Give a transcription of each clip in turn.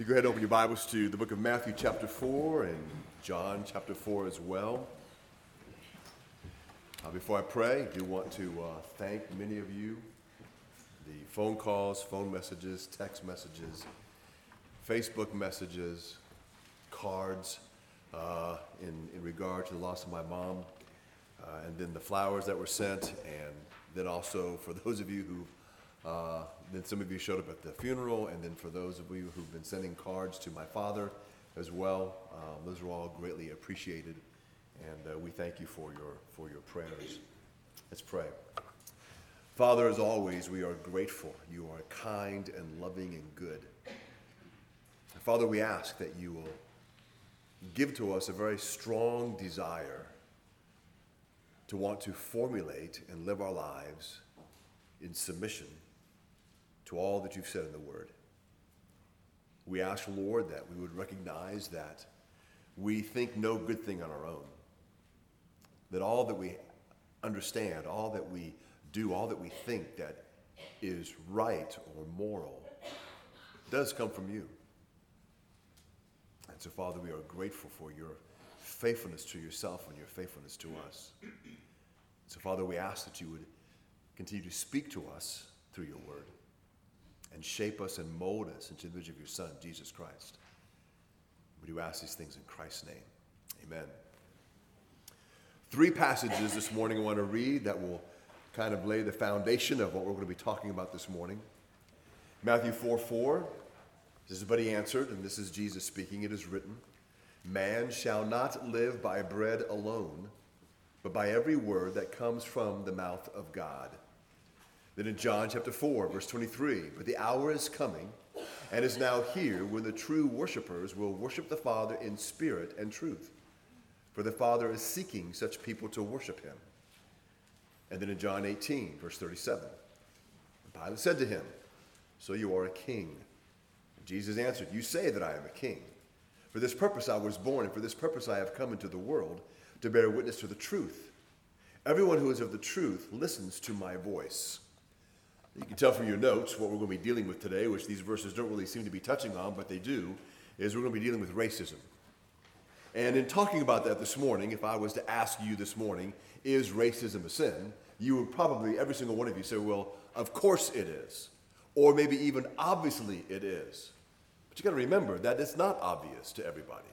you go ahead and open your Bibles to the book of Matthew, chapter 4, and John, chapter 4 as well. Uh, before I pray, I do want to uh, thank many of you the phone calls, phone messages, text messages, Facebook messages, cards uh, in, in regard to the loss of my mom, uh, and then the flowers that were sent, and then also for those of you who uh, then some of you showed up at the funeral, and then for those of you who've been sending cards to my father as well, um, those are all greatly appreciated, and uh, we thank you for your for your prayers. Let's pray. Father, as always, we are grateful. You are kind and loving and good. Father, we ask that you will give to us a very strong desire to want to formulate and live our lives in submission to all that you've said in the Word. We ask, Lord, that we would recognize that we think no good thing on our own, that all that we understand, all that we do, all that we think that is right or moral does come from you. And so, Father, we are grateful for your faithfulness to yourself and your faithfulness to us. So, Father, we ask that you would continue to speak to us through your word and shape us and mold us into the image of your Son, Jesus Christ. We do ask these things in Christ's name. Amen. Three passages this morning I want to read that will kind of lay the foundation of what we're going to be talking about this morning. Matthew 4 4. This is but he answered, and this is Jesus speaking. It is written, Man shall not live by bread alone, but by every word that comes from the mouth of God. Then in John chapter 4, verse 23, but the hour is coming and is now here when the true worshipers will worship the Father in spirit and truth. For the Father is seeking such people to worship him. And then in John 18, verse 37, Pilate said to him, So you are a king. And Jesus answered, You say that I am a king. For this purpose I was born, and for this purpose I have come into the world, to bear witness to the truth. Everyone who is of the truth listens to my voice. You can tell from your notes what we're going to be dealing with today, which these verses don't really seem to be touching on, but they do, is we're going to be dealing with racism. And in talking about that this morning, if I was to ask you this morning, is racism a sin? You would probably, every single one of you, say, well, of course it is. Or maybe even obviously it is. But you got to remember that it's not obvious to everybody.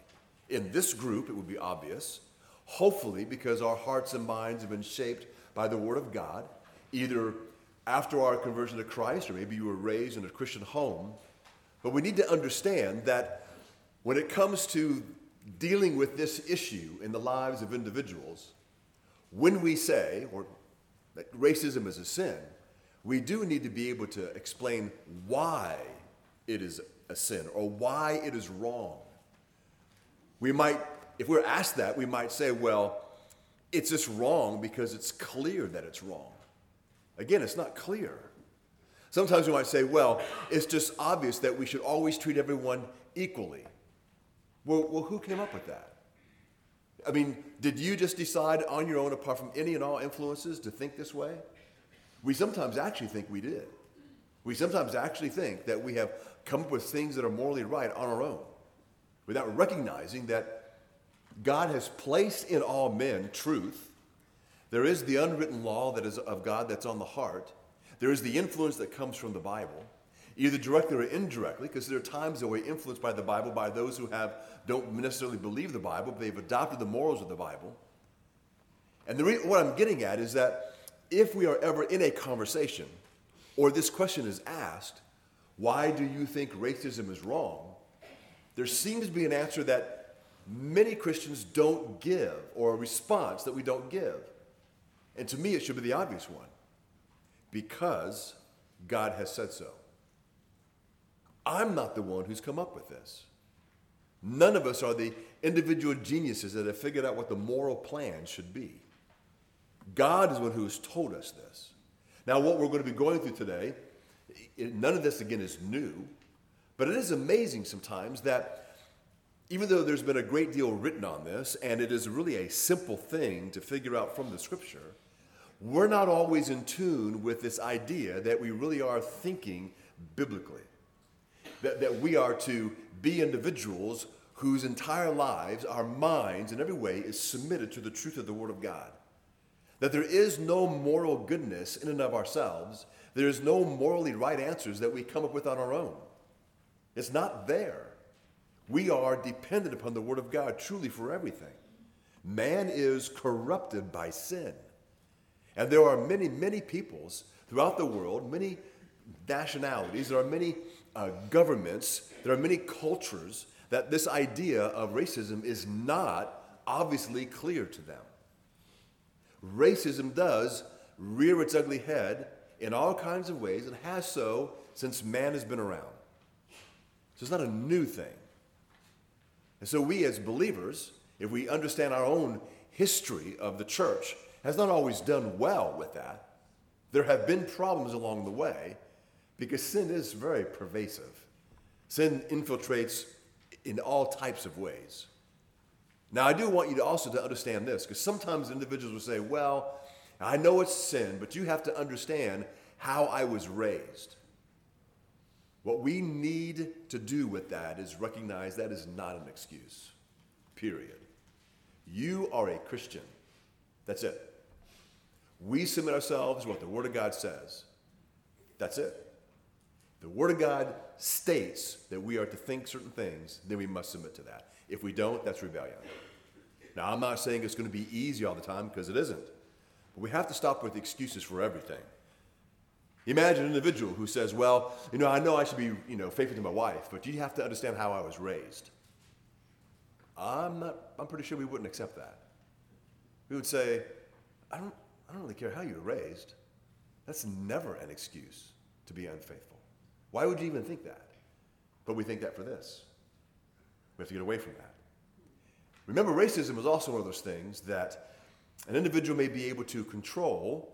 In this group, it would be obvious, hopefully, because our hearts and minds have been shaped by the Word of God, either after our conversion to Christ, or maybe you were raised in a Christian home. But we need to understand that when it comes to dealing with this issue in the lives of individuals, when we say or that racism is a sin, we do need to be able to explain why it is a sin or why it is wrong. We might, if we're asked that, we might say, well, it's just wrong because it's clear that it's wrong. Again, it's not clear. Sometimes we might say, well, it's just obvious that we should always treat everyone equally. Well, well, who came up with that? I mean, did you just decide on your own, apart from any and all influences, to think this way? We sometimes actually think we did. We sometimes actually think that we have come up with things that are morally right on our own without recognizing that God has placed in all men truth there is the unwritten law that is of God that's on the heart. There is the influence that comes from the Bible, either directly or indirectly, because there are times that we're influenced by the Bible by those who have don't necessarily believe the Bible, but they've adopted the morals of the Bible. And the re- what I'm getting at is that if we are ever in a conversation, or this question is asked, why do you think racism is wrong? There seems to be an answer that many Christians don't give, or a response that we don't give. And to me, it should be the obvious one because God has said so. I'm not the one who's come up with this. None of us are the individual geniuses that have figured out what the moral plan should be. God is the one who has told us this. Now, what we're going to be going through today, none of this again is new, but it is amazing sometimes that even though there's been a great deal written on this, and it is really a simple thing to figure out from the scripture, we're not always in tune with this idea that we really are thinking biblically. that, that we are to be individuals whose entire lives, our minds, in every way, is submitted to the truth of the Word of God. That there is no moral goodness in and of ourselves, there is no morally right answers that we come up with on our own. It's not there. We are dependent upon the Word of God truly for everything. Man is corrupted by sin. And there are many, many peoples throughout the world, many nationalities, there are many uh, governments, there are many cultures that this idea of racism is not obviously clear to them. Racism does rear its ugly head in all kinds of ways and has so since man has been around. So it's not a new thing. And so we as believers, if we understand our own history of the church, has not always done well with that. There have been problems along the way because sin is very pervasive. Sin infiltrates in all types of ways. Now, I do want you to also to understand this because sometimes individuals will say, well, I know it's sin, but you have to understand how I was raised. What we need to do with that is recognize that is not an excuse, period. You are a Christian. That's it. We submit ourselves to what the Word of God says. That's it. The Word of God states that we are to think certain things, then we must submit to that. If we don't, that's rebellion. Now, I'm not saying it's going to be easy all the time because it isn't. But we have to stop with excuses for everything. Imagine an individual who says, Well, you know, I know I should be you know, faithful to my wife, but you have to understand how I was raised. I'm, not, I'm pretty sure we wouldn't accept that. We would say, I don't, I don't really care how you were raised. That's never an excuse to be unfaithful. Why would you even think that? But we think that for this. We have to get away from that. Remember, racism is also one of those things that an individual may be able to control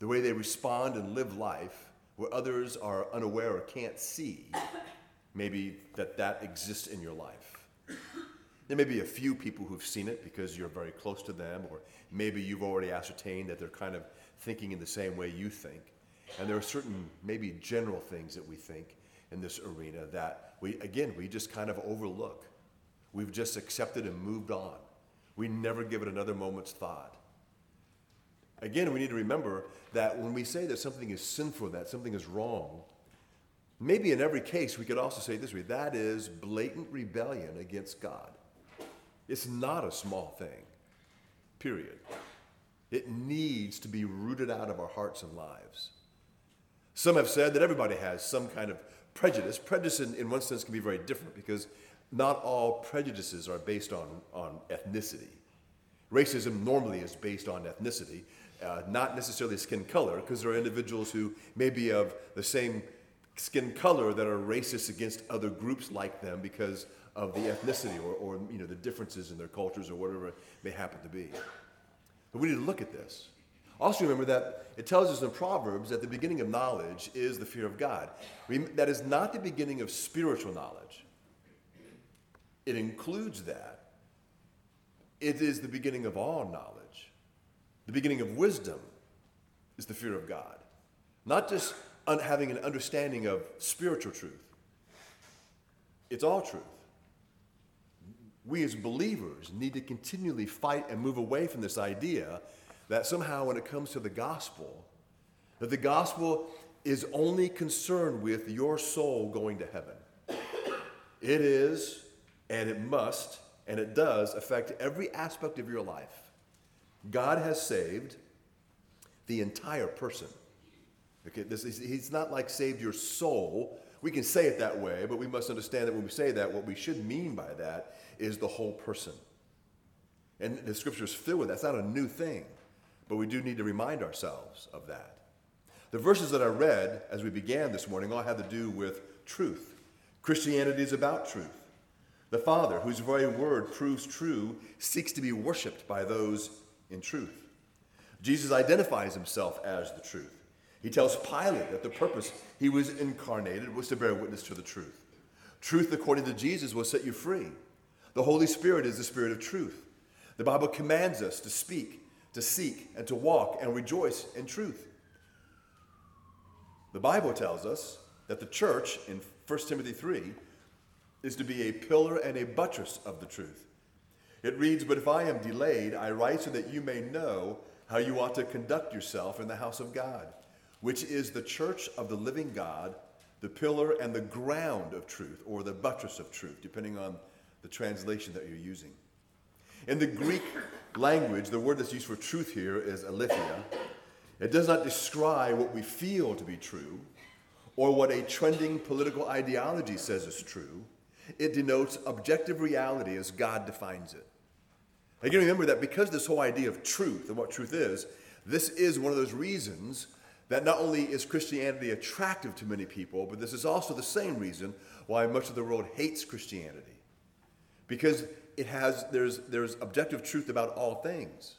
the way they respond and live life where others are unaware or can't see maybe that that exists in your life. There may be a few people who've seen it because you're very close to them, or maybe you've already ascertained that they're kind of thinking in the same way you think. And there are certain, maybe general things that we think in this arena that we, again, we just kind of overlook. We've just accepted and moved on. We never give it another moment's thought. Again, we need to remember that when we say that something is sinful, that something is wrong, maybe in every case we could also say this way that is blatant rebellion against God. It's not a small thing, period. It needs to be rooted out of our hearts and lives. Some have said that everybody has some kind of prejudice. Prejudice, in, in one sense, can be very different because not all prejudices are based on, on ethnicity. Racism normally is based on ethnicity, uh, not necessarily skin color, because there are individuals who may be of the same skin color that are racist against other groups like them because of the ethnicity or, or you know, the differences in their cultures or whatever it may happen to be. But we need to look at this. Also, remember that it tells us in Proverbs that the beginning of knowledge is the fear of God. That is not the beginning of spiritual knowledge, it includes that. It is the beginning of all knowledge. The beginning of wisdom is the fear of God. Not just un- having an understanding of spiritual truth, it's all truth. We as believers need to continually fight and move away from this idea that somehow when it comes to the gospel, that the gospel is only concerned with your soul going to heaven. It is, and it must, and it does affect every aspect of your life. God has saved the entire person. Okay, this is, he's not like saved your soul. We can say it that way, but we must understand that when we say that, what we should mean by that is the whole person. And the scripture is filled with that. It's not a new thing, but we do need to remind ourselves of that. The verses that I read as we began this morning all had to do with truth. Christianity is about truth. The Father, whose very word proves true, seeks to be worshiped by those in truth. Jesus identifies himself as the truth. He tells Pilate that the purpose he was incarnated was to bear witness to the truth. Truth, according to Jesus, will set you free. The Holy Spirit is the Spirit of truth. The Bible commands us to speak, to seek, and to walk and rejoice in truth. The Bible tells us that the church in 1 Timothy 3 is to be a pillar and a buttress of the truth. It reads, But if I am delayed, I write so that you may know how you ought to conduct yourself in the house of God, which is the church of the living God, the pillar and the ground of truth, or the buttress of truth, depending on the translation that you're using. In the Greek language, the word that's used for truth here is aletheia. It does not describe what we feel to be true or what a trending political ideology says is true. It denotes objective reality as God defines it. Again, remember that because this whole idea of truth and what truth is, this is one of those reasons that not only is Christianity attractive to many people, but this is also the same reason why much of the world hates Christianity. Because it has, there's, there's objective truth about all things.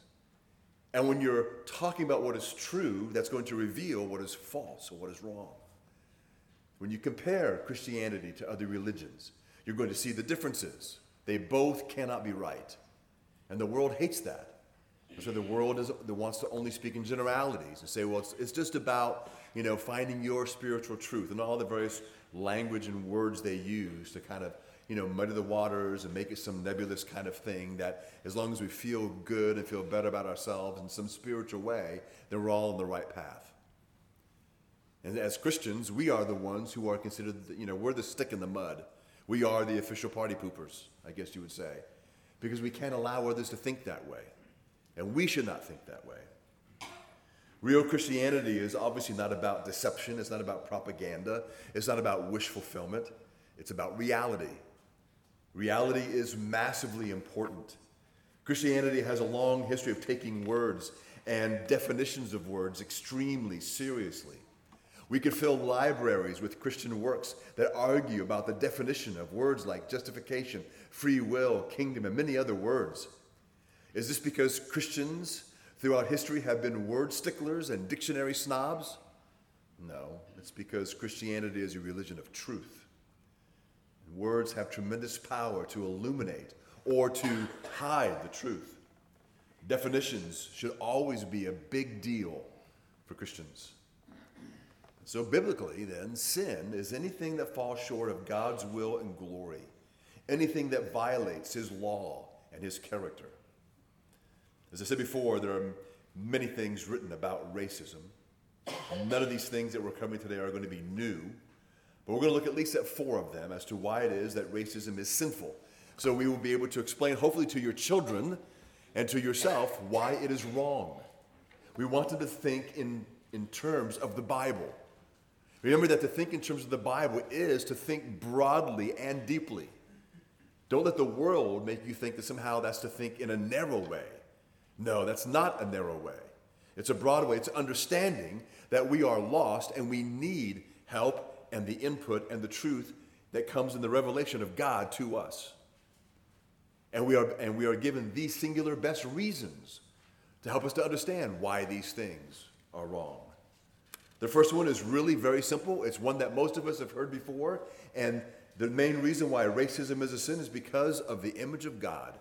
And when you're talking about what is true, that's going to reveal what is false or what is wrong. When you compare Christianity to other religions, you're going to see the differences. They both cannot be right. And the world hates that. So the world is, that wants to only speak in generalities and say, well, it's, it's just about, you know, finding your spiritual truth and all the various language and words they use to kind of, you know, muddy the waters and make it some nebulous kind of thing that as long as we feel good and feel better about ourselves in some spiritual way, then we're all on the right path. And as Christians, we are the ones who are considered, you know, we're the stick in the mud. We are the official party poopers, I guess you would say because we can't allow others to think that way. And we should not think that way. Real Christianity is obviously not about deception, it's not about propaganda, it's not about wish fulfillment, it's about reality. Reality is massively important. Christianity has a long history of taking words and definitions of words extremely seriously. We could fill libraries with Christian works that argue about the definition of words like justification, free will, kingdom, and many other words. Is this because Christians throughout history have been word sticklers and dictionary snobs? No, it's because Christianity is a religion of truth. And words have tremendous power to illuminate or to hide the truth. Definitions should always be a big deal for Christians. So, biblically, then, sin is anything that falls short of God's will and glory, anything that violates His law and His character. As I said before, there are many things written about racism. None of these things that we're covering today are going to be new, but we're going to look at least at four of them as to why it is that racism is sinful. So we will be able to explain, hopefully, to your children and to yourself why it is wrong. We want them to think in, in terms of the Bible Remember that to think in terms of the Bible is to think broadly and deeply. Don't let the world make you think that somehow that's to think in a narrow way. No, that's not a narrow way. It's a broad way. It's understanding that we are lost and we need help and the input and the truth that comes in the revelation of God to us. And we are, and we are given these singular best reasons to help us to understand why these things are wrong. The first one is really very simple. It's one that most of us have heard before. And the main reason why racism is a sin is because of the image of God.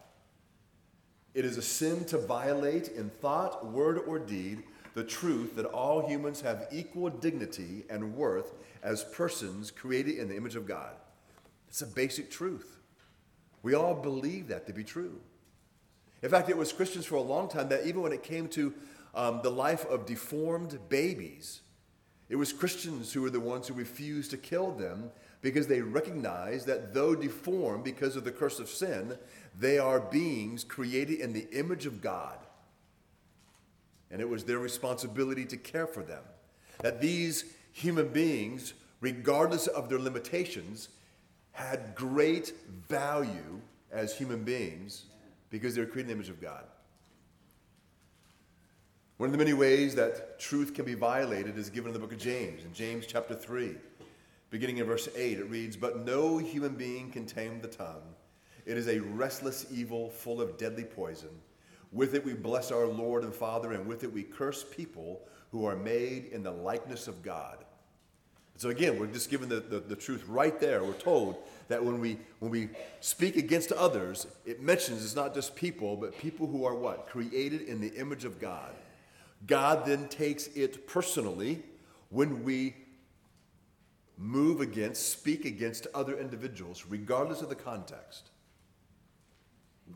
It is a sin to violate in thought, word, or deed the truth that all humans have equal dignity and worth as persons created in the image of God. It's a basic truth. We all believe that to be true. In fact, it was Christians for a long time that even when it came to um, the life of deformed babies, it was Christians who were the ones who refused to kill them because they recognize that though deformed because of the curse of sin, they are beings created in the image of God. And it was their responsibility to care for them. That these human beings, regardless of their limitations, had great value as human beings because they were created in the image of God. One of the many ways that truth can be violated is given in the book of James. In James chapter 3, beginning in verse 8, it reads, But no human being can tame the tongue. It is a restless evil full of deadly poison. With it we bless our Lord and Father, and with it we curse people who are made in the likeness of God. So again, we're just given the, the, the, truth right there. We're told that when we when we speak against others, it mentions it's not just people, but people who are what? Created in the image of God. God then takes it personally when we move against, speak against other individuals, regardless of the context.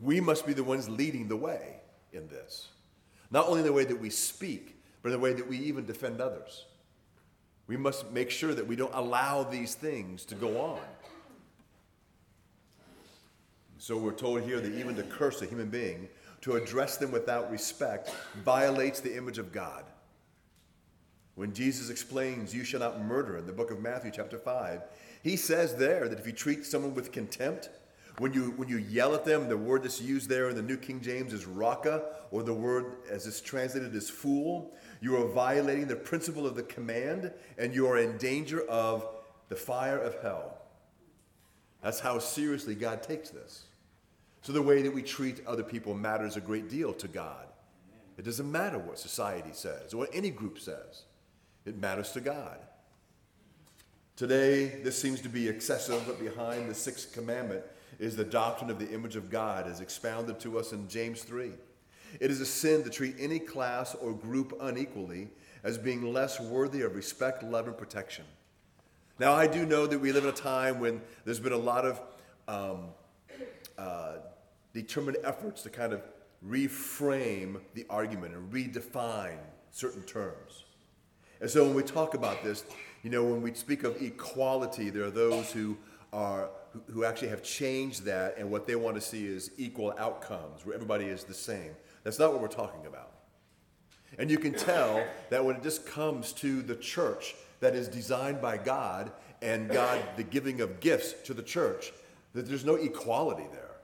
We must be the ones leading the way in this. Not only in the way that we speak, but in the way that we even defend others. We must make sure that we don't allow these things to go on. So we're told here that even to curse a human being, to address them without respect, violates the image of God. When Jesus explains, You shall not murder in the book of Matthew, chapter 5, he says there that if you treat someone with contempt, when you, when you yell at them, the word that's used there in the New King James is raka, or the word as it's translated is fool. You are violating the principle of the command, and you are in danger of the fire of hell. That's how seriously God takes this. So the way that we treat other people matters a great deal to God. It doesn't matter what society says or what any group says, it matters to God. Today, this seems to be excessive, but behind the sixth commandment is the doctrine of the image of God as expounded to us in James 3. It is a sin to treat any class or group unequally as being less worthy of respect, love, and protection. Now, I do know that we live in a time when there's been a lot of um, uh, determined efforts to kind of reframe the argument and redefine certain terms. And so when we talk about this, you know, when we speak of equality, there are those who are who actually have changed that and what they want to see is equal outcomes where everybody is the same. That's not what we're talking about. And you can tell that when it just comes to the church that is designed by God and God, the giving of gifts to the church, that there's no equality there.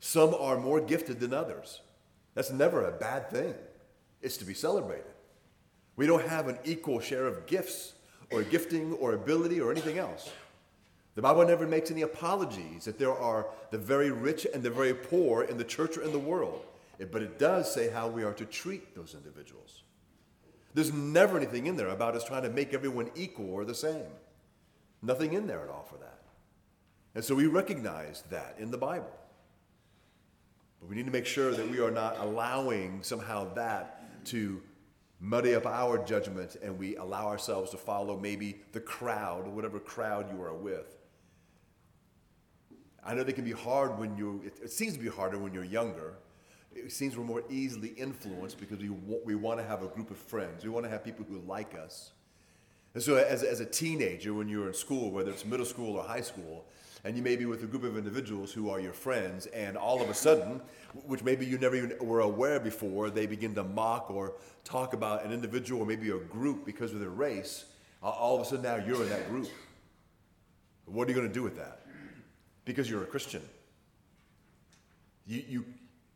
Some are more gifted than others. That's never a bad thing, it's to be celebrated. We don't have an equal share of gifts or gifting or ability or anything else. The Bible never makes any apologies that there are the very rich and the very poor in the church or in the world. But it does say how we are to treat those individuals. There's never anything in there about us trying to make everyone equal or the same. Nothing in there at all for that. And so we recognize that in the Bible. But we need to make sure that we are not allowing somehow that to muddy up our judgment and we allow ourselves to follow maybe the crowd, whatever crowd you are with. I know they can be hard when you, it, it seems to be harder when you're younger. It seems we're more easily influenced because we, we want to have a group of friends. We want to have people who like us. And so, as, as a teenager, when you're in school, whether it's middle school or high school, and you may be with a group of individuals who are your friends, and all of a sudden, which maybe you never even were aware before, they begin to mock or talk about an individual or maybe a group because of their race, all of a sudden now you're in that group. What are you going to do with that? Because you're a Christian. You, you,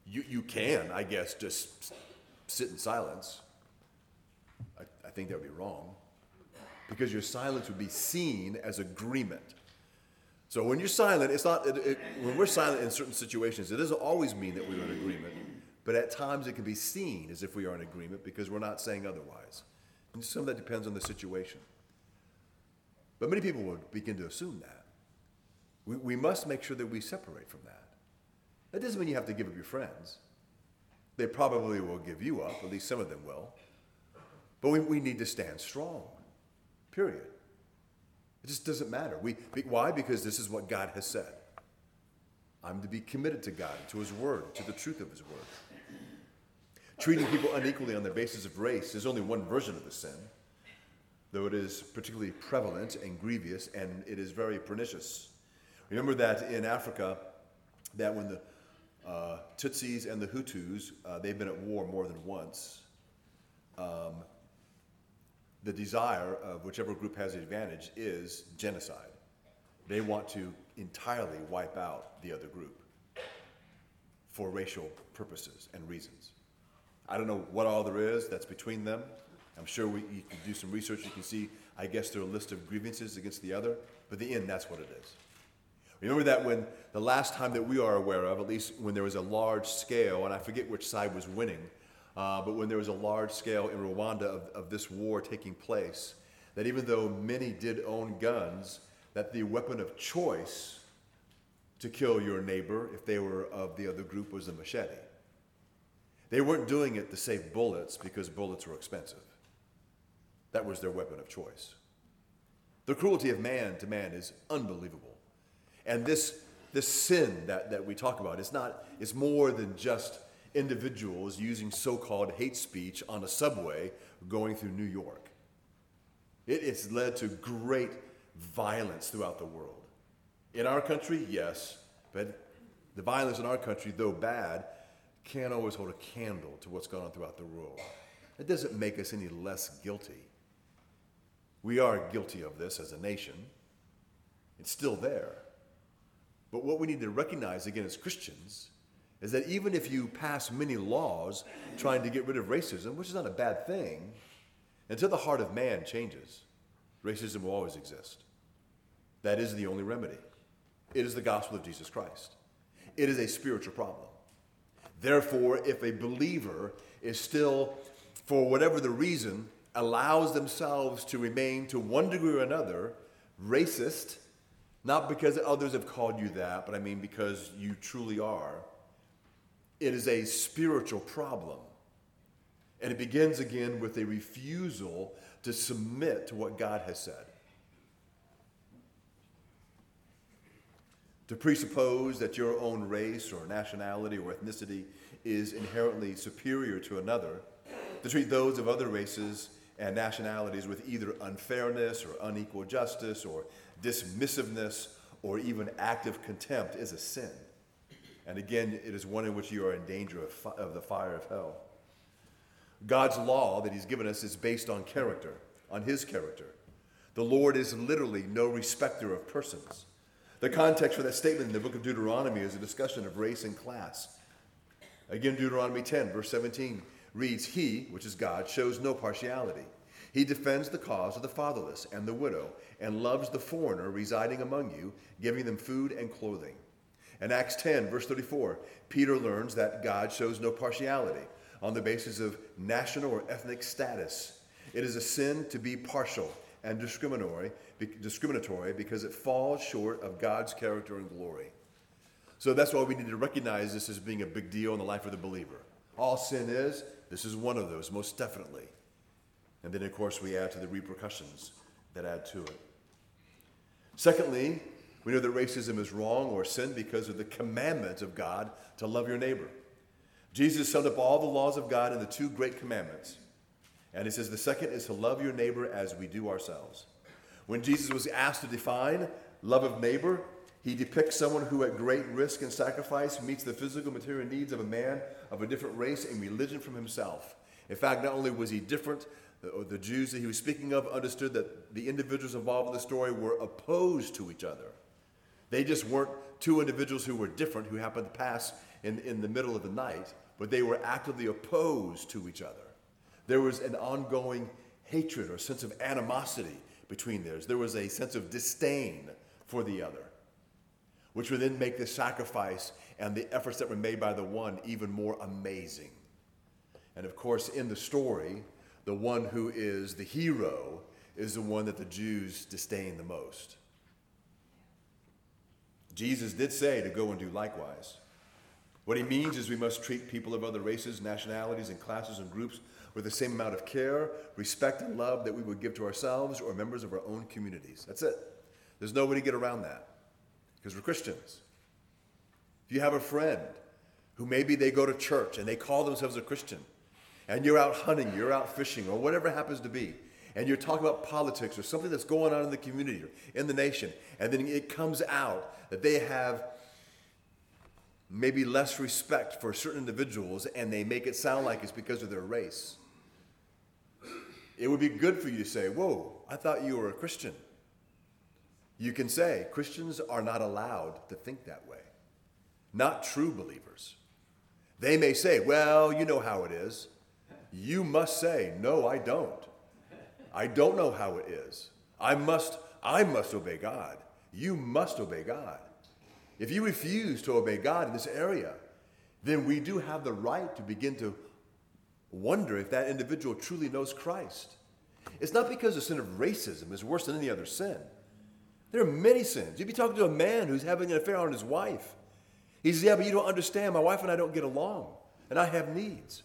you, you can, I guess, just sit in silence. I, I think that would be wrong. Because your silence would be seen as agreement. So when you're silent, it's not, it, it, when we're silent in certain situations, it doesn't always mean that we're in agreement. But at times it can be seen as if we are in agreement because we're not saying otherwise. And some of that depends on the situation. But many people would begin to assume that. We, we must make sure that we separate from that. That doesn't mean you have to give up your friends. They probably will give you up, at least some of them will. But we, we need to stand strong, period. It just doesn't matter. We, why? Because this is what God has said. I'm to be committed to God, to His Word, to the truth of His Word. Treating people unequally on the basis of race is only one version of the sin, though it is particularly prevalent and grievous, and it is very pernicious. Remember that in Africa, that when the uh, Tutsis and the Hutus, uh, they've been at war more than once. Um, the desire of whichever group has the advantage is genocide. They want to entirely wipe out the other group for racial purposes and reasons. I don't know what all there is that's between them. I'm sure we, you can do some research. You can see, I guess, a list of grievances against the other. But the end, that's what it is. Remember that when the last time that we are aware of, at least when there was a large scale, and I forget which side was winning, uh, but when there was a large scale in Rwanda of, of this war taking place, that even though many did own guns, that the weapon of choice to kill your neighbor, if they were of the other group, was a machete. They weren't doing it to save bullets because bullets were expensive. That was their weapon of choice. The cruelty of man to man is unbelievable. And this, this sin that, that we talk about is not, it's more than just individuals using so called hate speech on a subway going through New York. It, has led to great violence throughout the world. In our country, yes, but the violence in our country, though bad, can't always hold a candle to what's going on throughout the world. It doesn't make us any less guilty. We are guilty of this as a nation. It's still there. But what we need to recognize again as Christians is that even if you pass many laws trying to get rid of racism, which is not a bad thing, until the heart of man changes, racism will always exist. That is the only remedy. It is the gospel of Jesus Christ. It is a spiritual problem. Therefore, if a believer is still, for whatever the reason, allows themselves to remain to one degree or another racist, not because others have called you that, but I mean because you truly are, it is a spiritual problem. And it begins again with a refusal to submit to what God has said. To presuppose that your own race or nationality or ethnicity is inherently superior to another, to treat those of other races and nationalities with either unfairness or unequal justice or dismissiveness or even active contempt is a sin. And again, it is one in which you are in danger of, fi- of the fire of hell. God's law that He's given us is based on character, on His character. The Lord is literally no respecter of persons. The context for that statement in the book of Deuteronomy is a discussion of race and class. Again, Deuteronomy 10, verse 17 reads, He, which is God, shows no partiality. He defends the cause of the fatherless and the widow and loves the foreigner residing among you, giving them food and clothing. In Acts 10, verse 34, Peter learns that God shows no partiality on the basis of national or ethnic status. It is a sin to be partial and discriminatory, discriminatory because it falls short of God's character and glory. So that's why we need to recognize this as being a big deal in the life of the believer. All sin is, this is one of those, most definitely. And then, of course, we add to the repercussions that add to it. Secondly, we know that racism is wrong or sin because of the commandments of God to love your neighbor. Jesus summed up all the laws of God in the two great commandments. And he says the second is to love your neighbor as we do ourselves. When Jesus was asked to define love of neighbor, he depicts someone who, at great risk and sacrifice, meets the physical material needs of a man of a different race and religion from himself. In fact, not only was he different, the, the Jews that he was speaking of understood that the individuals involved in the story were opposed to each other. They just weren't two individuals who were different who happened to pass in, in the middle of the night, but they were actively opposed to each other. There was an ongoing hatred or sense of animosity between theirs. There was a sense of disdain for the other, which would then make the sacrifice and the efforts that were made by the one even more amazing. And of course, in the story, the one who is the hero is the one that the Jews disdain the most. Jesus did say to go and do likewise. What he means is we must treat people of other races, nationalities, and classes and groups with the same amount of care, respect, and love that we would give to ourselves or members of our own communities. That's it. There's no way to get around that because we're Christians. If you have a friend who maybe they go to church and they call themselves a Christian, and you're out hunting, you're out fishing, or whatever happens to be, and you're talking about politics or something that's going on in the community or in the nation, and then it comes out that they have maybe less respect for certain individuals and they make it sound like it's because of their race. It would be good for you to say, Whoa, I thought you were a Christian. You can say, Christians are not allowed to think that way, not true believers. They may say, Well, you know how it is. You must say, No, I don't. I don't know how it is. I must, I must obey God. You must obey God. If you refuse to obey God in this area, then we do have the right to begin to wonder if that individual truly knows Christ. It's not because the sin of racism is worse than any other sin. There are many sins. You'd be talking to a man who's having an affair on his wife. He says, Yeah, but you don't understand. My wife and I don't get along, and I have needs.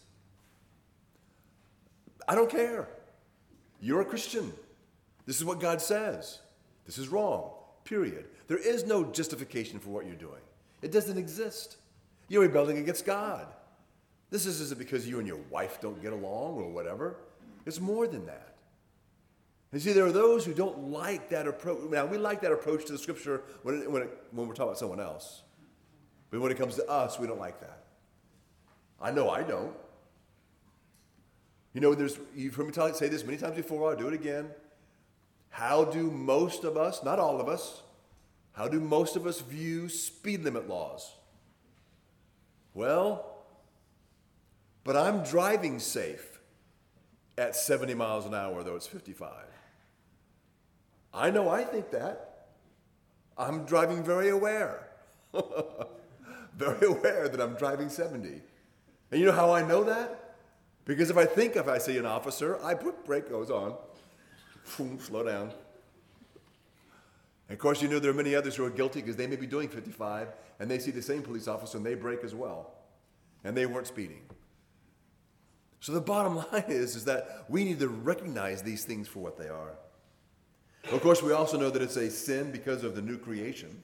I don't care. You're a Christian. This is what God says. This is wrong, period. There is no justification for what you're doing, it doesn't exist. You're rebelling against God. This isn't because you and your wife don't get along or whatever. It's more than that. You see, there are those who don't like that approach. Now, we like that approach to the scripture when, it, when, it, when we're talking about someone else. But when it comes to us, we don't like that. I know I don't. You know, there's, you've heard me tell, say this many times before, I'll do it again. How do most of us, not all of us, how do most of us view speed limit laws? Well, but I'm driving safe at 70 miles an hour, though it's 55. I know I think that. I'm driving very aware. very aware that I'm driving 70. And you know how I know that? Because if I think if I see an officer, I put brake goes on. Slow down. And of course, you know there are many others who are guilty because they may be doing 55 and they see the same police officer and they brake as well. And they weren't speeding. So the bottom line is, is that we need to recognize these things for what they are. Of course, we also know that it's a sin because of the new creation.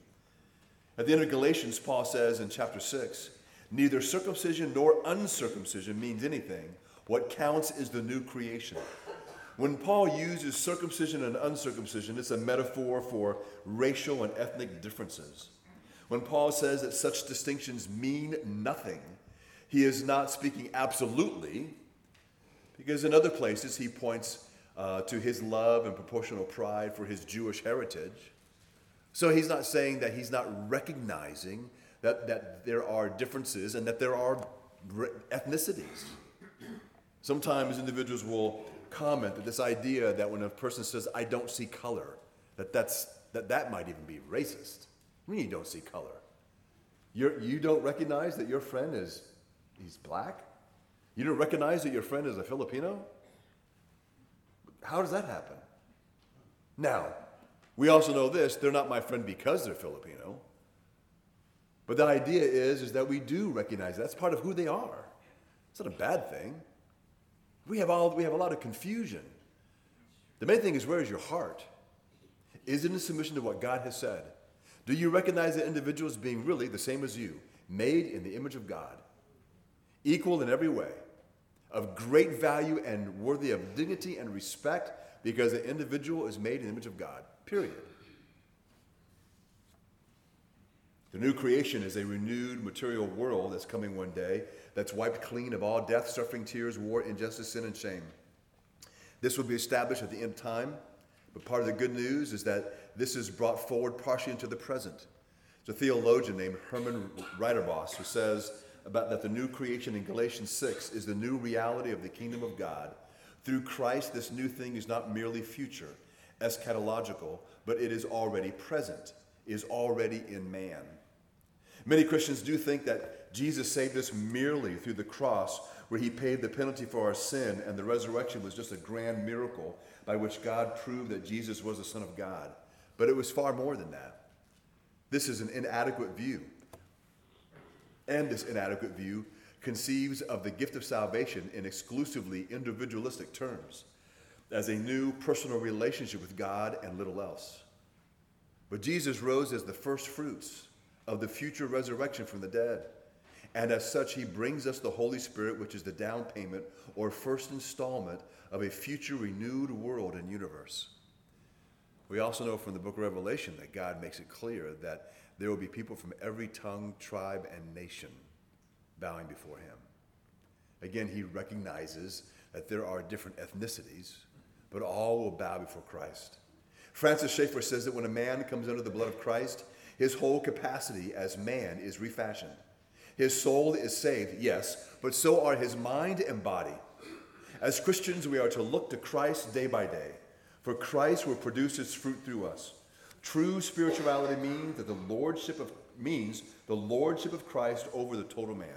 At the end of Galatians, Paul says in chapter 6 neither circumcision nor uncircumcision means anything. What counts is the new creation. When Paul uses circumcision and uncircumcision, it's a metaphor for racial and ethnic differences. When Paul says that such distinctions mean nothing, he is not speaking absolutely, because in other places he points uh, to his love and proportional pride for his Jewish heritage. So he's not saying that he's not recognizing that, that there are differences and that there are ethnicities. Sometimes individuals will comment that this idea that when a person says, I don't see color, that that's, that, that might even be racist. Mean, you don't see color. You're, you don't recognize that your friend is he's black? You don't recognize that your friend is a Filipino? How does that happen? Now, we also know this they're not my friend because they're Filipino. But the idea is, is that we do recognize that. that's part of who they are. It's not a bad thing. We have, all, we have a lot of confusion. The main thing is where is your heart? Is it in submission to what God has said? Do you recognize the individual as being really the same as you, made in the image of God, equal in every way, of great value and worthy of dignity and respect because the individual is made in the image of God, period. The new creation is a renewed material world that's coming one day that's wiped clean of all death, suffering, tears, war, injustice, sin, and shame. This will be established at the end time, but part of the good news is that this is brought forward partially into the present. There's a theologian named Herman Ridderbos who says about that the new creation in Galatians 6 is the new reality of the kingdom of God. Through Christ, this new thing is not merely future, eschatological, but it is already present, is already in man. Many Christians do think that Jesus saved us merely through the cross, where he paid the penalty for our sin, and the resurrection was just a grand miracle by which God proved that Jesus was the Son of God. But it was far more than that. This is an inadequate view. And this inadequate view conceives of the gift of salvation in exclusively individualistic terms, as a new personal relationship with God and little else. But Jesus rose as the first fruits of the future resurrection from the dead. And as such, he brings us the Holy Spirit, which is the down payment or first installment of a future renewed world and universe. We also know from the book of Revelation that God makes it clear that there will be people from every tongue, tribe, and nation bowing before him. Again, he recognizes that there are different ethnicities, but all will bow before Christ. Francis Schaeffer says that when a man comes under the blood of Christ, his whole capacity as man is refashioned. His soul is saved, yes, but so are his mind and body. As Christians, we are to look to Christ day by day, for Christ will produce his fruit through us. True spirituality means that the lordship of means the lordship of Christ over the total man.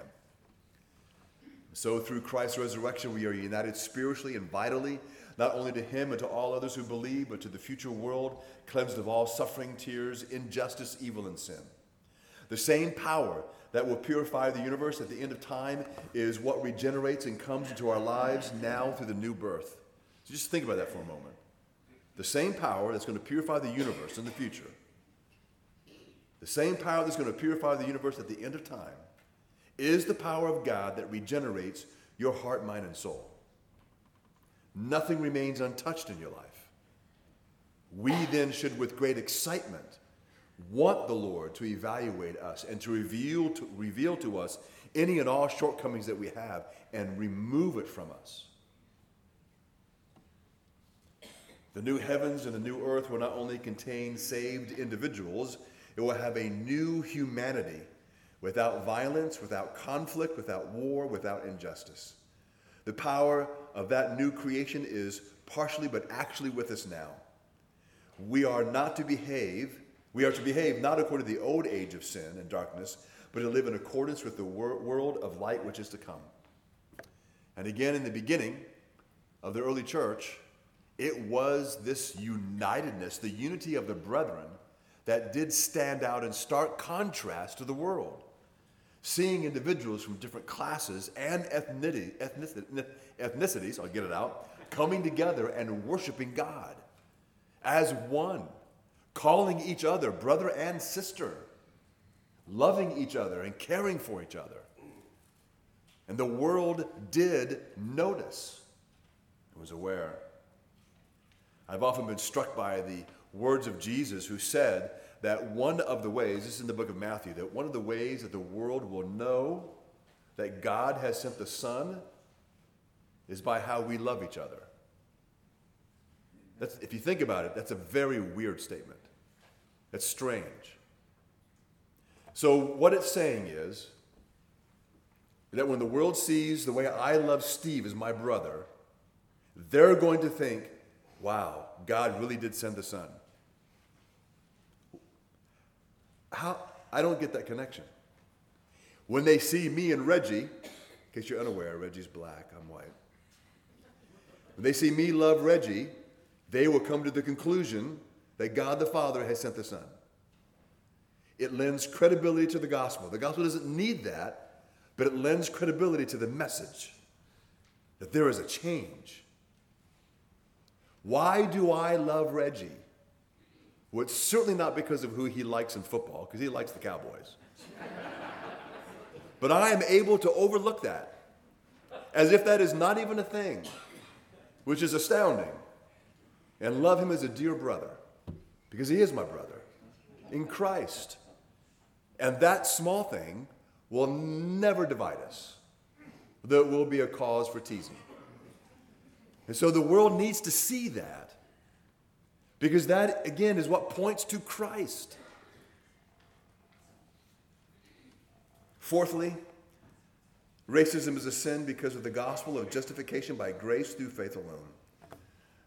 So through Christ's resurrection, we are united spiritually and vitally not only to him and to all others who believe, but to the future world, cleansed of all suffering, tears, injustice, evil, and sin. The same power that will purify the universe at the end of time is what regenerates and comes into our lives now through the new birth. So just think about that for a moment. the same power that's going to purify the universe in the future, the same power that's going to purify the universe at the end of time, is the power of God that regenerates your heart, mind, and soul. Nothing remains untouched in your life. We then should, with great excitement, want the Lord to evaluate us and to reveal to, reveal to us any and all shortcomings that we have and remove it from us. The new heavens and the new earth will not only contain saved individuals, it will have a new humanity without violence, without conflict, without war, without injustice. The power of that new creation is partially but actually with us now. We are not to behave, we are to behave not according to the old age of sin and darkness, but to live in accordance with the wor- world of light which is to come. And again, in the beginning of the early church, it was this unitedness, the unity of the brethren, that did stand out in stark contrast to the world. Seeing individuals from different classes and ethnicity, ethnicities, I'll get it out, coming together and worshiping God as one, calling each other brother and sister, loving each other and caring for each other. And the world did notice, it was aware. I've often been struck by the words of Jesus who said that one of the ways, this is in the book of Matthew, that one of the ways that the world will know that God has sent the Son is by how we love each other. That's, if you think about it, that's a very weird statement. That's strange. So, what it's saying is that when the world sees the way I love Steve as my brother, they're going to think, wow, God really did send the Son. How? I don't get that connection. When they see me and Reggie, in case you're unaware, Reggie's black, I'm white. When they see me love Reggie, they will come to the conclusion that God the Father has sent the Son. It lends credibility to the gospel. The gospel doesn't need that, but it lends credibility to the message that there is a change. Why do I love Reggie? Well, it's certainly not because of who he likes in football, because he likes the Cowboys. but I am able to overlook that as if that is not even a thing, which is astounding, and love him as a dear brother, because he is my brother in Christ. And that small thing will never divide us. There will be a cause for teasing. And so the world needs to see that. Because that, again, is what points to Christ. Fourthly, racism is a sin because of the gospel of justification by grace through faith alone.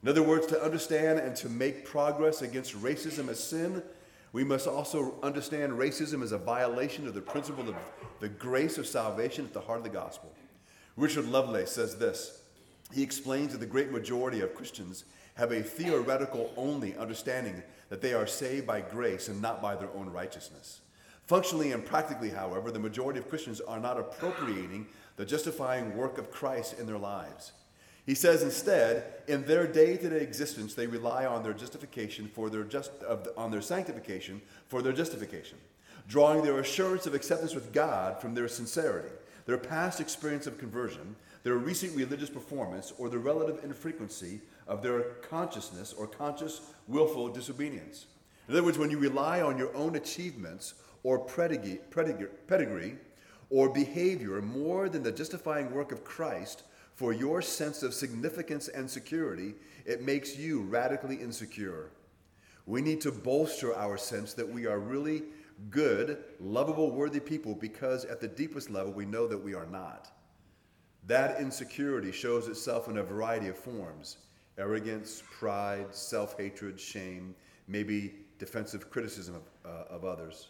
In other words, to understand and to make progress against racism as sin we must also understand racism as a violation of the principle of the grace of salvation at the heart of the gospel. Richard Lovelace says this He explains that the great majority of Christians have a theoretical only understanding that they are saved by grace and not by their own righteousness. Functionally and practically, however, the majority of Christians are not appropriating the justifying work of Christ in their lives. He says instead, in their day-to-day existence, they rely on their justification for their just on their sanctification for their justification, drawing their assurance of acceptance with God from their sincerity, their past experience of conversion, their recent religious performance, or the relative infrequency of their consciousness or conscious willful disobedience. In other words, when you rely on your own achievements or pedigree, pedigree or behavior more than the justifying work of Christ for your sense of significance and security, it makes you radically insecure. We need to bolster our sense that we are really good, lovable, worthy people because at the deepest level we know that we are not. That insecurity shows itself in a variety of forms arrogance, pride, self hatred, shame, maybe defensive criticism of, uh, of others.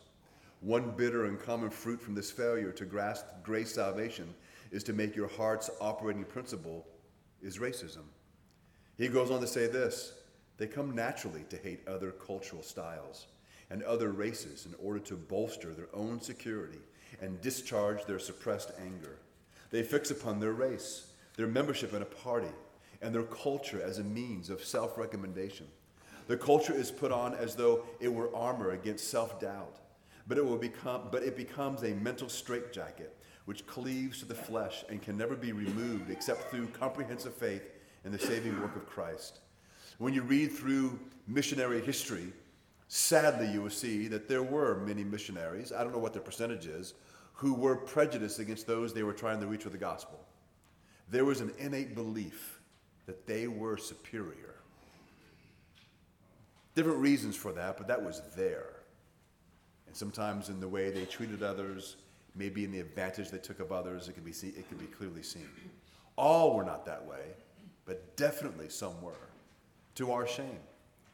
One bitter and common fruit from this failure to grasp grace salvation is to make your heart's operating principle is racism. He goes on to say this they come naturally to hate other cultural styles and other races in order to bolster their own security and discharge their suppressed anger. They fix upon their race, their membership in a party, and their culture as a means of self recommendation. The culture is put on as though it were armor against self-doubt, but it will become but it becomes a mental straitjacket which cleaves to the flesh and can never be removed except through comprehensive faith in the saving work of Christ. When you read through missionary history, sadly you will see that there were many missionaries, I don't know what the percentage is, who were prejudiced against those they were trying to reach with the gospel. There was an innate belief that they were superior. Different reasons for that, but that was there. And sometimes in the way they treated others, maybe in the advantage they took of others, it can be, see, it can be clearly seen. All were not that way, but definitely some were, to our shame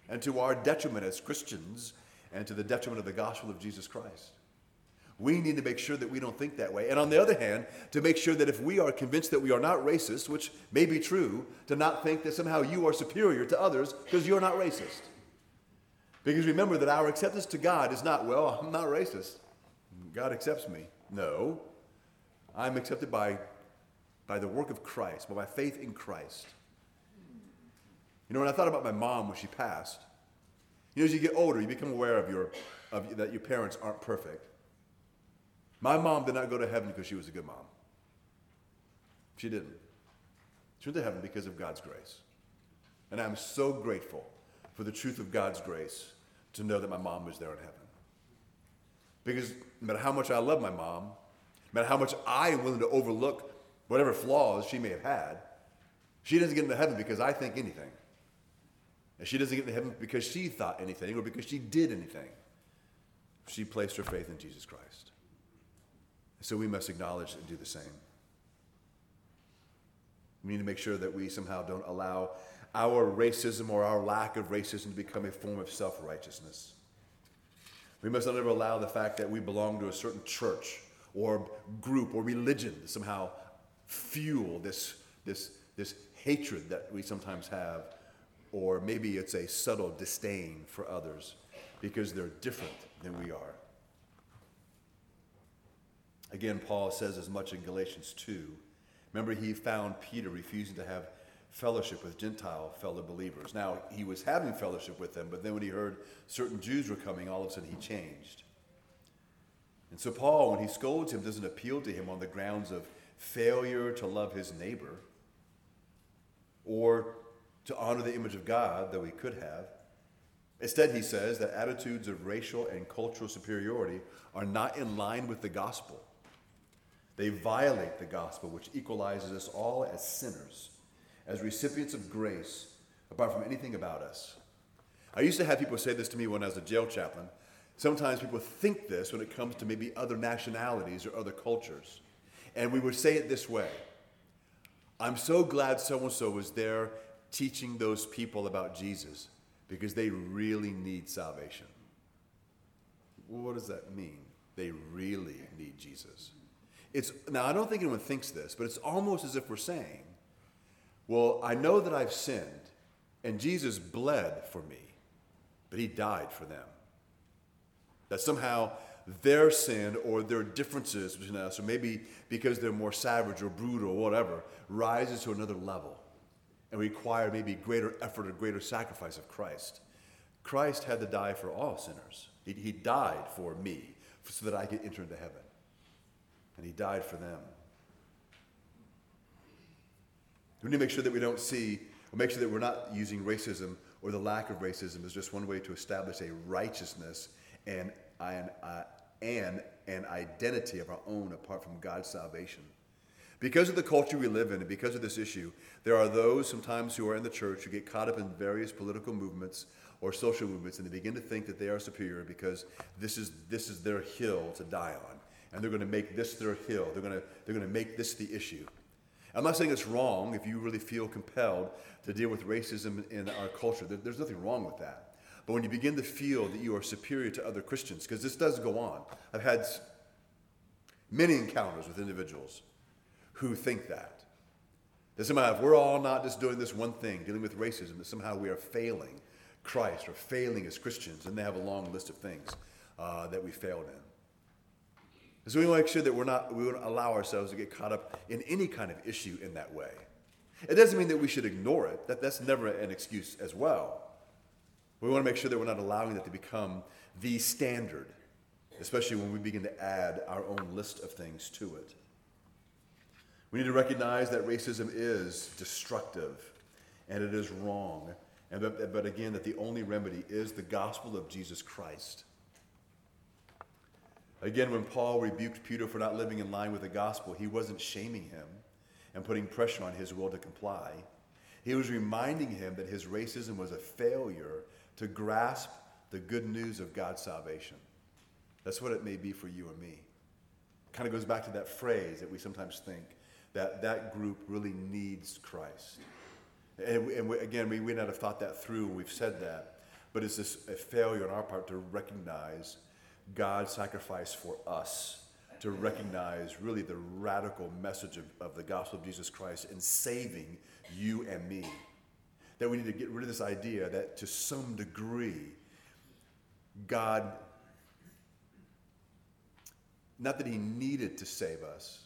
and to our detriment as Christians and to the detriment of the gospel of Jesus Christ. We need to make sure that we don't think that way. And on the other hand, to make sure that if we are convinced that we are not racist, which may be true, to not think that somehow you are superior to others because you're not racist. Because remember that our acceptance to God is not, well, I'm not racist. God accepts me. No. I'm accepted by, by the work of Christ, by my faith in Christ. You know, when I thought about my mom when she passed, you know, as you get older, you become aware of, your, of that your parents aren't perfect. My mom did not go to heaven because she was a good mom. She didn't. She went to heaven because of God's grace. And I'm so grateful for the truth of God's grace to know that my mom was there in heaven. Because no matter how much I love my mom, no matter how much I am willing to overlook whatever flaws she may have had, she doesn't get into heaven because I think anything. And she doesn't get into heaven because she thought anything or because she did anything. She placed her faith in Jesus Christ. So we must acknowledge and do the same. We need to make sure that we somehow don't allow our racism or our lack of racism to become a form of self righteousness. We must not ever allow the fact that we belong to a certain church or group or religion to somehow fuel this, this, this hatred that we sometimes have, or maybe it's a subtle disdain for others because they're different than we are. Again, Paul says as much in Galatians 2. Remember, he found Peter refusing to have fellowship with Gentile fellow believers. Now, he was having fellowship with them, but then when he heard certain Jews were coming, all of a sudden he changed. And so, Paul, when he scolds him, doesn't appeal to him on the grounds of failure to love his neighbor or to honor the image of God, though he could have. Instead, he says that attitudes of racial and cultural superiority are not in line with the gospel. They violate the gospel, which equalizes us all as sinners as recipients of grace apart from anything about us. I used to have people say this to me when I was a jail chaplain. Sometimes people think this when it comes to maybe other nationalities or other cultures. And we would say it this way I'm so glad so and so was there teaching those people about Jesus because they really need salvation. What does that mean? They really need Jesus. It's, now, I don't think anyone thinks this, but it's almost as if we're saying well, I know that I've sinned, and Jesus bled for me, but he died for them. That somehow their sin or their differences between us, or maybe because they're more savage or brutal or whatever, rises to another level and require maybe greater effort or greater sacrifice of Christ. Christ had to die for all sinners. He, he died for me so that I could enter into heaven. And he died for them. We need to make sure that we don't see, or make sure that we're not using racism or the lack of racism as just one way to establish a righteousness and an, uh, and an identity of our own apart from God's salvation. Because of the culture we live in and because of this issue, there are those sometimes who are in the church who get caught up in various political movements or social movements and they begin to think that they are superior because this is, this is their hill to die on. And they're going to make this their hill. They're going to, they're going to make this the issue. I'm not saying it's wrong if you really feel compelled to deal with racism in our culture. There's nothing wrong with that. But when you begin to feel that you are superior to other Christians, because this does go on, I've had many encounters with individuals who think that. That somehow, if we're all not just doing this one thing, dealing with racism, that somehow we are failing Christ or failing as Christians, and they have a long list of things uh, that we failed in. So we want to make sure that we're not, we won't allow ourselves to get caught up in any kind of issue in that way. It doesn't mean that we should ignore it. That, that's never an excuse as well. We want to make sure that we're not allowing that to become the standard, especially when we begin to add our own list of things to it. We need to recognize that racism is destructive and it is wrong. And but, but again, that the only remedy is the gospel of Jesus Christ. Again, when Paul rebuked Peter for not living in line with the gospel, he wasn't shaming him and putting pressure on his will to comply. He was reminding him that his racism was a failure to grasp the good news of God's salvation. That's what it may be for you and me. Kind of goes back to that phrase that we sometimes think that that group really needs Christ. And, and we, again, we may not have thought that through, we've said that, but it's this a failure on our part to recognize God's sacrifice for us, to recognize really the radical message of, of the gospel of Jesus Christ in saving you and me. That we need to get rid of this idea that to some degree, God, not that He needed to save us,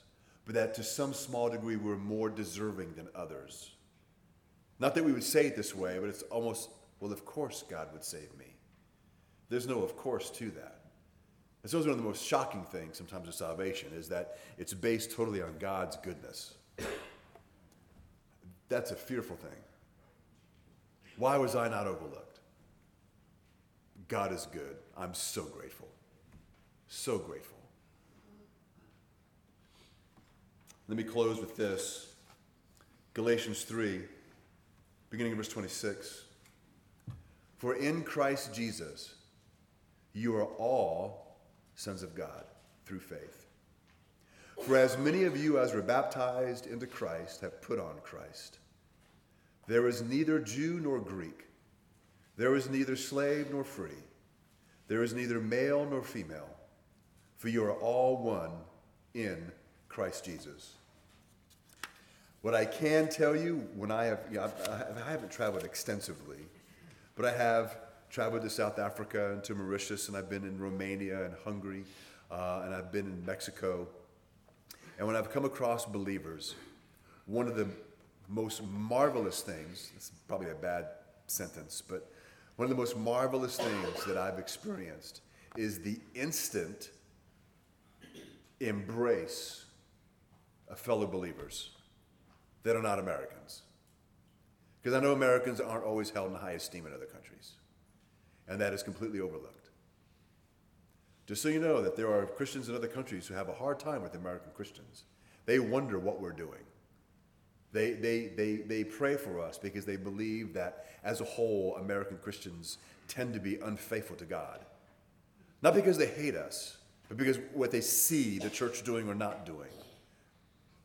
but that to some small degree we're more deserving than others. Not that we would say it this way, but it's almost, well, of course God would save me. There's no of course to that. And so it's one of the most shocking things sometimes of salvation is that it's based totally on God's goodness. That's a fearful thing. Why was I not overlooked? God is good. I'm so grateful. So grateful. Let me close with this Galatians 3, beginning of verse 26. For in Christ Jesus, you are all sons of God through faith. For as many of you as were baptized into Christ have put on Christ. There is neither Jew nor Greek. There is neither slave nor free. There is neither male nor female. For you are all one in Christ Jesus. What I can tell you, when I have, you know, I haven't traveled extensively, but I have traveled to South Africa and to Mauritius, and I've been in Romania and Hungary, uh, and I've been in Mexico. And when I've come across believers, one of the most marvelous things, it's probably a bad sentence, but one of the most marvelous things that I've experienced is the instant embrace of fellow believers that are not Americans. Because I know Americans aren't always held in high esteem in other countries, and that is completely overlooked. Just so you know that there are Christians in other countries who have a hard time with American Christians. They wonder what we're doing. They, they, they, they pray for us because they believe that as a whole, American Christians tend to be unfaithful to God. Not because they hate us, but because what they see the church doing or not doing.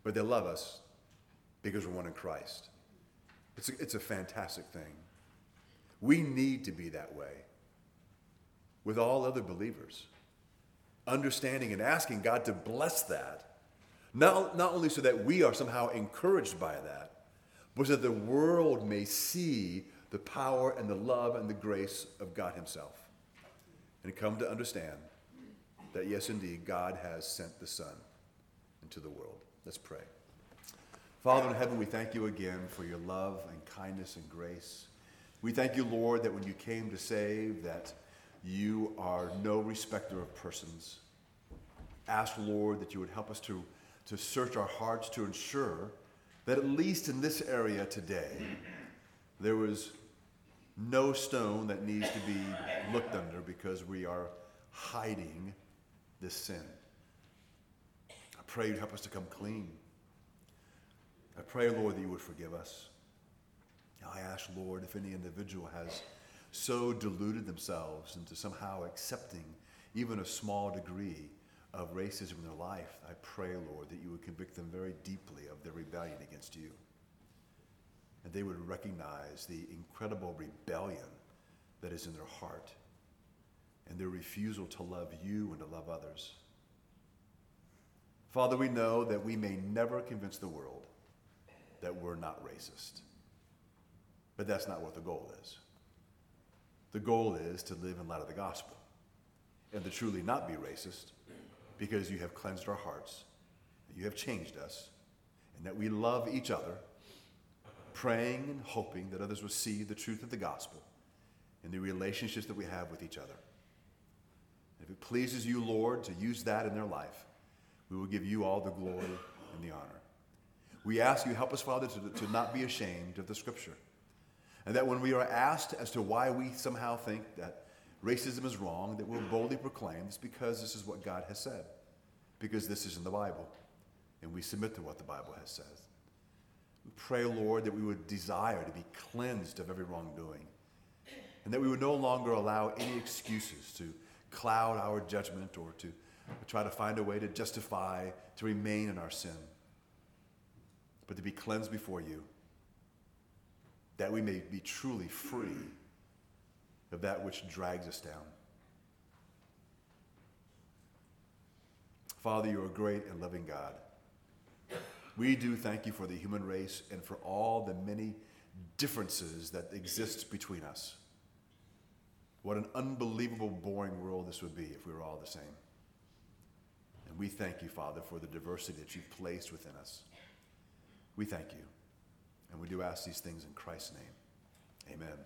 But they love us because we're one in Christ. It's a, it's a fantastic thing. We need to be that way with all other believers, understanding and asking God to bless that not, not only so that we are somehow encouraged by that, but so that the world may see the power and the love and the grace of God Himself and come to understand that, yes, indeed, God has sent the Son into the world. Let's pray. Father in heaven, we thank you again for your love and kindness and grace. We thank you, Lord, that when you came to save, that you are no respecter of persons. Ask, Lord, that you would help us to to search our hearts to ensure that at least in this area today, there was no stone that needs to be looked under because we are hiding this sin. I pray you'd help us to come clean. I pray, Lord, that you would forgive us. I ask, Lord, if any individual has so deluded themselves into somehow accepting even a small degree of racism in their life, I pray, Lord, that you would convict them very deeply of their rebellion against you. And they would recognize the incredible rebellion that is in their heart and their refusal to love you and to love others. Father, we know that we may never convince the world that we're not racist. But that's not what the goal is. The goal is to live in light of the gospel and to truly not be racist because you have cleansed our hearts, you have changed us, and that we love each other, praying and hoping that others will see the truth of the gospel in the relationships that we have with each other. If it pleases you, Lord, to use that in their life, we will give you all the glory and the honor. We ask you, help us, Father, to, to not be ashamed of the Scripture. And that when we are asked as to why we somehow think that racism is wrong, that we'll boldly proclaim it's because this is what God has said, because this is in the Bible, and we submit to what the Bible has said. We pray, Lord, that we would desire to be cleansed of every wrongdoing, and that we would no longer allow any excuses to cloud our judgment or to try to find a way to justify, to remain in our sin, but to be cleansed before you, that we may be truly free of that which drags us down. Father, you are a great and loving God. We do thank you for the human race and for all the many differences that exist between us. What an unbelievable, boring world this would be if we were all the same. And we thank you, Father, for the diversity that you've placed within us. We thank you. And we do ask these things in Christ's name. Amen.